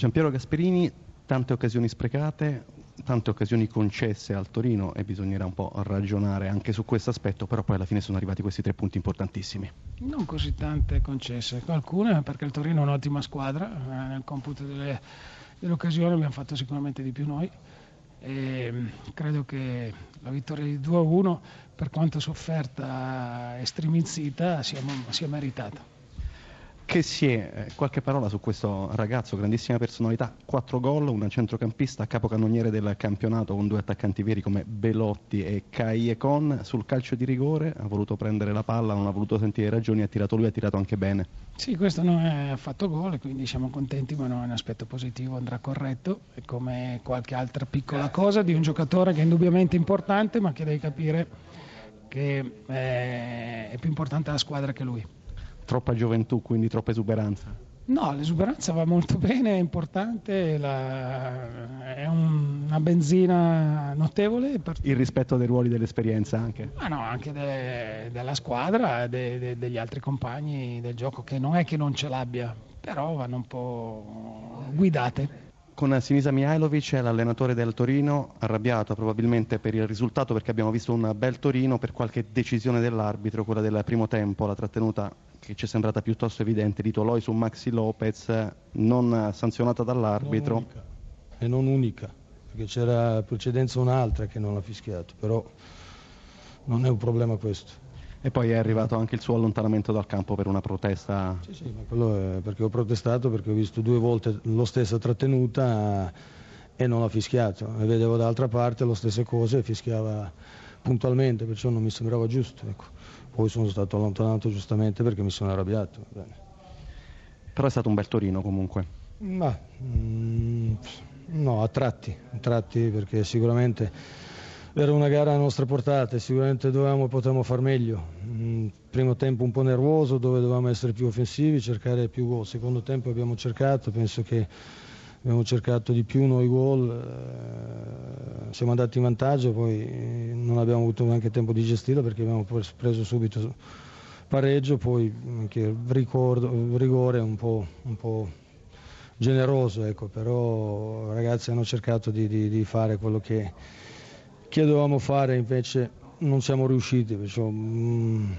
Giampiero Gasperini, tante occasioni sprecate, tante occasioni concesse al Torino e bisognerà un po' ragionare anche su questo aspetto, però poi alla fine sono arrivati questi tre punti importantissimi. Non così tante concesse, alcune perché il Torino è un'ottima squadra, eh, nel computo delle, occasioni abbiamo fatto sicuramente di più noi e mm, credo che la vittoria di 2-1 per quanto sofferta e strimizzita sia, sia meritata. Che si è, eh, qualche parola su questo ragazzo, grandissima personalità, 4 gol, un centrocampista, capocannoniere del campionato con due attaccanti veri come Belotti e Cagliecon, sul calcio di rigore ha voluto prendere la palla, non ha voluto sentire ragioni, ha tirato lui, ha tirato anche bene. Sì, questo non è fatto gol, quindi siamo contenti, ma non è un aspetto positivo, andrà corretto, è come qualche altra piccola cosa di un giocatore che è indubbiamente importante, ma che devi capire che eh, è più importante la squadra che lui troppa gioventù, quindi troppa esuberanza? No, l'esuberanza va molto bene, è importante, la... è un... una benzina notevole. Per... Il rispetto dei ruoli dell'esperienza anche? Ah no, anche de... della squadra, de... De... degli altri compagni del gioco, che non è che non ce l'abbia, però vanno un po' guidate con Sinisa Mihailovic, l'allenatore del Torino, arrabbiato probabilmente per il risultato perché abbiamo visto un bel Torino per qualche decisione dell'arbitro, quella del primo tempo, la trattenuta che ci è sembrata piuttosto evidente di Toloi su Maxi Lopez, non sanzionata dall'arbitro. Non e non unica, perché c'era precedenza un'altra che non l'ha fischiato, però non è un problema questo. E poi è arrivato anche il suo allontanamento dal campo per una protesta? Sì, sì, ma quello è perché ho protestato, perché ho visto due volte lo stessa trattenuta e non l'ha fischiato. E vedevo dall'altra parte le stesse cose e fischiava puntualmente, perciò non mi sembrava giusto. Ecco. Poi sono stato allontanato giustamente perché mi sono arrabbiato. Bene. Però è stato un bel Torino comunque? Ma, mm, no, a tratti, a tratti perché sicuramente era una gara a nostra portata e sicuramente dovevamo e potevamo far meglio. Mm, primo tempo un po' nervoso dove dovevamo essere più offensivi, cercare più gol. Secondo tempo abbiamo cercato, penso che abbiamo cercato di più noi gol, eh, siamo andati in vantaggio, poi non abbiamo avuto neanche tempo di gestirlo perché abbiamo preso subito pareggio, poi anche ricordo, rigore un po', un po' generoso, ecco, però i ragazzi hanno cercato di, di, di fare quello che che dovevamo fare invece non siamo riusciti, perciò, mh,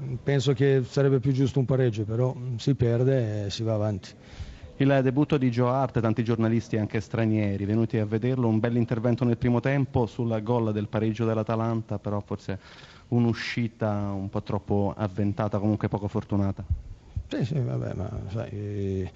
mm, penso che sarebbe più giusto un pareggio, però si perde e si va avanti. Il debutto di Joe Hart, tanti giornalisti anche stranieri venuti a vederlo, un bel intervento nel primo tempo sul gol del pareggio dell'Atalanta, però forse un'uscita un po' troppo avventata, comunque poco fortunata. Sì, sì, vabbè, ma sai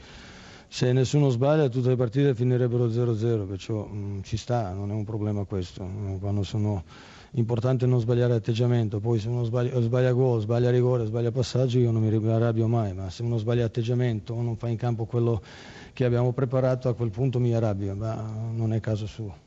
se nessuno sbaglia tutte le partite finirebbero 0-0, perciò mh, mm, ci sta, non è un problema questo. Quando sono importante non sbagliare atteggiamento, poi se uno sbaglia, sbaglia gol, sbaglia rigore, sbaglia passaggio io non mi arrabbio mai, ma se uno sbaglia atteggiamento o non fa in campo quello che abbiamo preparato a quel punto mi arrabbio, ma non è caso suo.